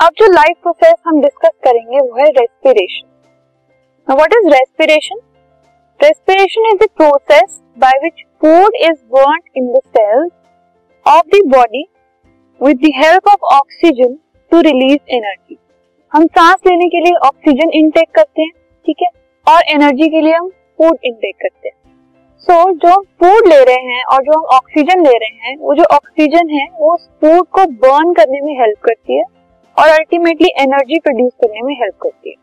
अब जो life process हम डिस्कस करेंगे वो है respiration what is respiration respiration is the process by which food is burn in the cells of the body with the help of oxygen to release energy हम सांस लेने के लिए ऑक्सीजन इनटेक करते हैं ठीक है? और एनर्जी के लिए हम फ़ूड इनटेक करते हैं. सो so, जो हम फ़ूड ले रहे हैं और जो हम ऑक्सीजन ले रहे हैं वो जो ऑक्सीजन है वो फ़ूड को बर्न करने में हेल्प करती है. और अल्टीमेटली एनर्जी प्रोड्यूस करने में हेल्प करती है।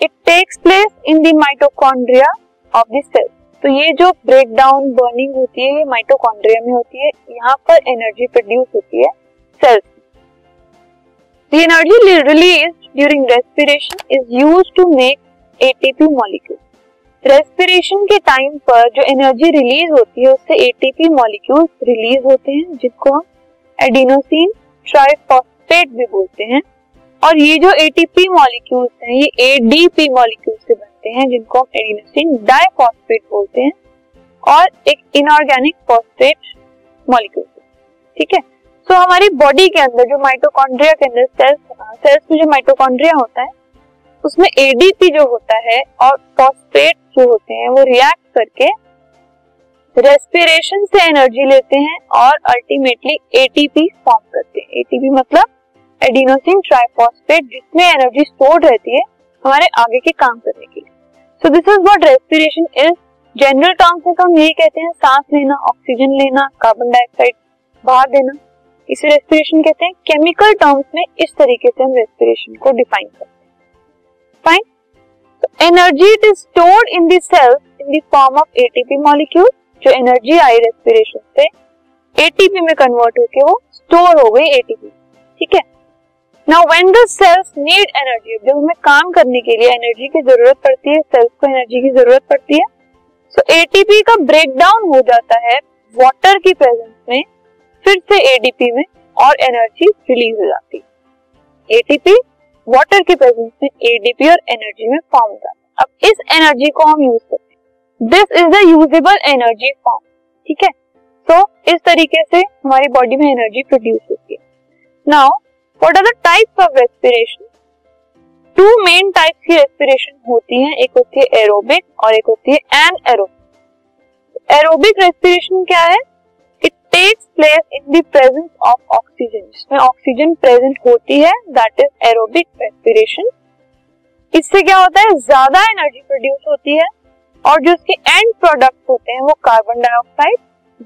It takes place in the mitochondria of the cell तो ये जो ब्रेक डाउन बर्निंग होती है, ये माइटोकॉन्ड्रिया में होती है, यहाँ पर एनर्जी प्रोड्यूस होती है cells The energy released during respiration is used to make ATP molecule. Respiration के टाइम पर जो एनर्जी रिलीज़ होती है, उससे एटीपी मॉलिक्यूल्स रिलीज़ होते हैं जिसको हम एडिनोसिन ट्राइफॉस्फेट फॉस्फेट भी बोलते हैं। और ये जो एटीपी मॉलिक्यूल्स हैं ये एडीपी मॉलिक्यूल्स से बनते हैं जिनको हम एडिनोसिन डाइफॉस्फेट बोलते हैं और एक इनऑर्गेनिक फॉस्फेट मॉलिक्यूल ठीक है? सो so, हमारी बॉडी के अंदर जो माइटोकॉन्ड्रिया के अंदर सेल्स सेल्स में जो माइटोकॉन्ड्रिया होता है उसमें एडीपी जो होता है और फॉस्फेट जो होते हैं वो रिएक्ट करके रेस्पिरेशन से एनर्जी लेते हैं और अल्टीमेटली एटीपी फॉर्म करते हैं। एटीपी मतलब एडिनोसिन ट्राइफॉस्फेट जिसमें एनर्जी स्टोर रहती है हमारे आगे के काम करने के लिए। So this is what respiration is general terms में तो हम यही कहते हैं, सांस लेना ऑक्सीजन लेना कार्बन डाइऑक्साइड बाहर देना। इसे रेस्पिरेशन कहते हैं। केमिकल टर्म्स में इस तरीके से हम रेस्पिरेशन को डिफाइन करते हैं। फाइन तो energy it is stored in the cells in the form of ATP molecule जो एनर्जी आई रेस्पिरेशन से एटीपी में कन्वर्ट होके वो स्टोर हो गई एटीपी ठीक है? Now when the cells need energy जब हमें काम करने के लिए एनर्जी की ज़रूरत पड़ती है सेल्स को एनर्जी की ज़रूरत पड़ती है। सो so, एटीपी का ब्रेक डाउन हो जाता है वाटर की प्रेजेंस में फिर से एडीपी में और एनर्जी रिलीज़ हो जाती है। एटीपी वाटर की प्रेजेंस में एडीपी और एनर्जी में फॉर्म हो जाता है। अब इस एनर्जी को हम यूज़ करते हैं। This is the usable energy form ठीक है? तो इस तरीके से हमारी बॉडी में एनर्जी प्रोड्यूस होती है। Now what are the types of respiration two main types की रेस्पिरेशन होती है, एक होती है एरोबिक और एक होती है एन एरोबिक एरोबिक रेस्पिरेशन क्या है? It takes place in the presence of oxygen जिसमें ऑक्सीजन प्रेजेंट होती है दैट इज़ एरोबिक रेस्पिरेशन इससे क्या होता है? ज़्यादा एनर्जी प्रोड्यूस होती है और जो उसके एंड प्रोडक्ट होते हैं, वो कार्बन डाइऑक्साइड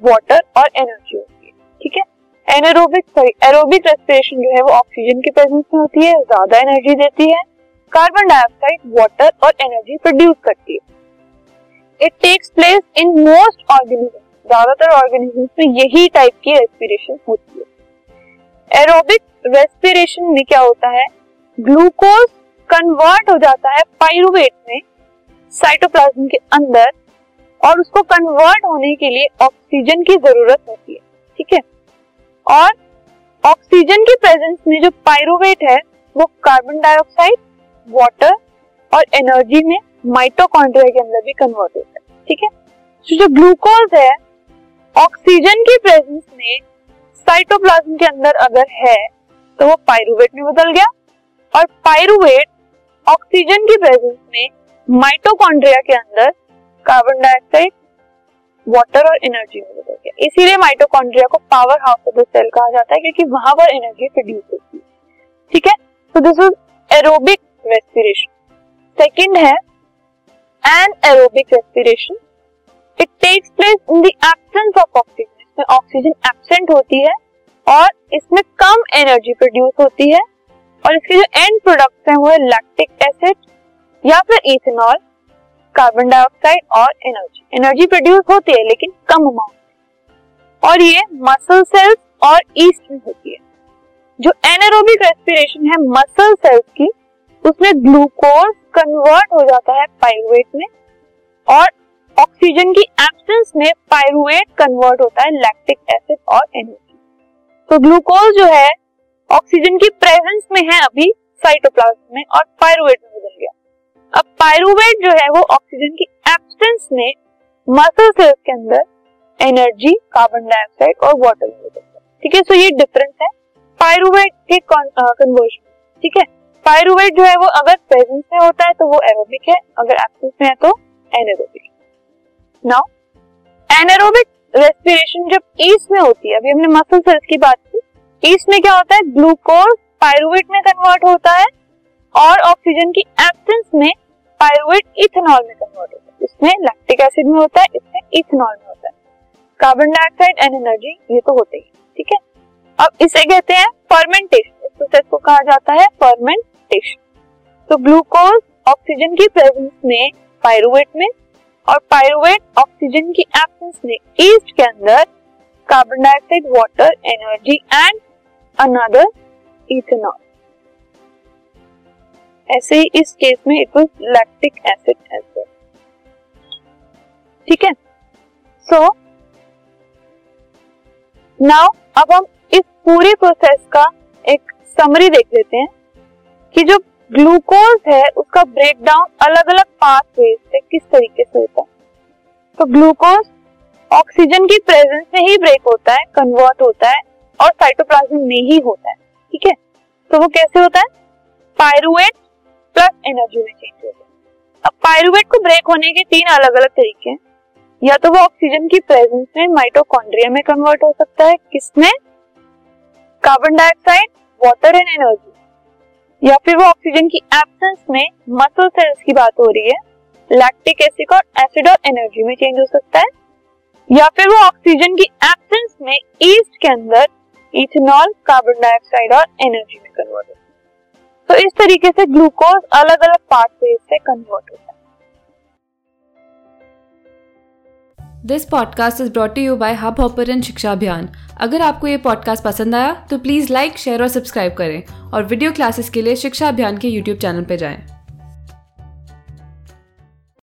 वाटर और एनर्जी होती है। ठीक है? एनारोबिक सॉरी एरोबिक रेस्पिरेशन जो है वो ऑक्सीजन की प्रेजेंस में होती है, ज़्यादा एनर्जी देती है। कार्बन डाइऑक्साइड वाटर और एनर्जी प्रोड्यूस करती है। It takes place in most organism ज़्यादातर ऑर्गेनिज्म में यही टाइप की रेस्पिरेशन होती है। एरोबिक रेस्पिरेशन में क्या होता है? ग्लूकोज कन्वर्ट हो जाता है पायरुवेट में साइटोप्लाज्म के अंदर, और उसको कन्वर्ट होने के लिए ऑक्सीजन की ज़रूरत होती है। ठीक है? और ऑक्सीजन के प्रेजेंस में जो पायरुवेट है, वो कार्बन डाइऑक्साइड वाटर और एनर्जी में माइटोकॉन्ड्रिया के अंदर भी कन्वर्ट होता है, ठीक है? तो जो ग्लूकोज है ऑक्सीजन के प्रेजेंस में साइटोप्लाज्म के अंदर अगर है तो वो पायरुवेट में बदल गया और पायरुवेट ऑक्सीजन की प्रेजेंस में माइटोकॉन्ड्रिया के अंदर कार्बन डाइऑक्साइड वाटर और एनर्जी में बदल गया। इसीलिए माइटोकॉन्ड्रिया को power house of the cell कहा जाता है, क्योंकि वहाँ पर एनर्जी प्रोड्यूस होती है। ठीक है? तो this is aerobic respiration second है anaerobic respiration it takes place in the absence of oxygen इसमें ऑक्सीजन एब्सेंट होती है और इसमें कम एनर्जी प्रोड्यूस होती है। और इसके जो एंड प्रोडक्ट्स हैं, वो है लैक्टिक एसिड या फिर इथेनॉल कार्बन डाइऑक्साइड और एनर्जी एनर्जी प्रोड्यूस होती है, लेकिन कम अमाउंट और ये मसल सेल्स और ईस्ट में होती है. जो एनारोबिक रेस्पिरेशन है मसल सेल्स की, उसमें ग्लूकोज कन्वर्ट हो जाता है पायरुवेट में और ऑक्सीजन की एब्सेंस में पायरुवेट कन्वर्ट होता है लैक्टिक एसिड और एनर्जी तो ग्लूकोज जो है ऑक्सीजन की प्रेजेंस में है अभी साइटोप्लाज्म में और पायरुवेट में बदल गया. अब पायरुवेट जो है वो ऑक्सीजन की एब्सेंस में मसल सेल्स के अंदर एनर्जी कार्बन डाइऑक्साइड और वाटर है ठीक है? सो ये डिफरेंस है। पायरुवेट के कन्वर्जन ठीक है? पायरुवेट जो है वो अगर प्रेजेंस में होता है तो वो एरोबिक है। अगर एब्सेंस में है तो एनारोबिक नाउ एनारोबिक रेस्पिरेशन जब ईस्ट में होती है, अभी हमने मसल सेल्स की बात की ईस्ट में क्या होता है? ग्लूकोज पायरुवेट में कन्वर्ट होता है और ऑक्सीजन की एब्सेंस में पायरुवेट इथेनॉल में कन्वर्ट होता है। इसमें लैक्टिक एसिड में होता है, इसमें इथेनॉल में होता है। कार्बन डाइऑक्साइड एंड एनर्जी ये तो होते ही, ठीक है? अब इसे कहते हैं फर्मेंटेशन इस प्रोसेस को कहा जाता है फर्मेंटेशन तो ग्लूकोज ऑक्सीजन की प्रेजेंस में पायरुवेट में, और पायरुवेट ऑक्सीजन की एब्सेंस में ईस्ट के अंदर carbon dioxide water energy and another ethanol ऐसे ही इस केस में it was lactic acid as well ठीक है? सो नाउ अब हम इस पूरे प्रोसेस का एक समरी देख लेते हैं कि जो ग्लूकोज है, उसका ब्रेकडाउन अलग अलग पाथवेज से किस तरीके से होता है। तो ग्लूकोज ऑक्सीजन की प्रेजेंस में ही ब्रेक होता है कन्वर्ट होता है और साइटोप्लाज्म में ही होता है। ठीक है? तो वो कैसे होता है? पायरुवेट प्लस एनर्जी में चेंज होता है अब पायरुवेट को ब्रेक होने के तीन अलग अलग तरीके हैं। या तो वो ऑक्सीजन की प्रेजेंस में माइटोकॉन्ड्रिया में कन्वर्ट हो सकता है, किसमें? Carbon dioxide water and energy या फिर वो ऑक्सीजन की एब्सेंस में मसल सेल्स की बात हो रही है लैक्टिक एसिड और एसिड और एनर्जी में चेंज हो सकता है। या फिर वो ऑक्सीजन की एब्सेंस में ईस्ट के अंदर इथेनॉल कार्बन डाइऑक्साइड और एनर्जी में कन्वर्ट होता है। तो इस तरीके से ग्लूकोज अलग अलग पाथवेज से कन्वर्ट होता है। This podcast is brought you by Hubhopper शिक्षा अभियान अगर आपको ये पॉडकास्ट पसंद आया तो प्लीज़ लाइक शेयर और सब्सक्राइब करें। और वीडियो क्लासेस के लिए शिक्षा अभियान के यूट्यूब चैनल पर जाएँ।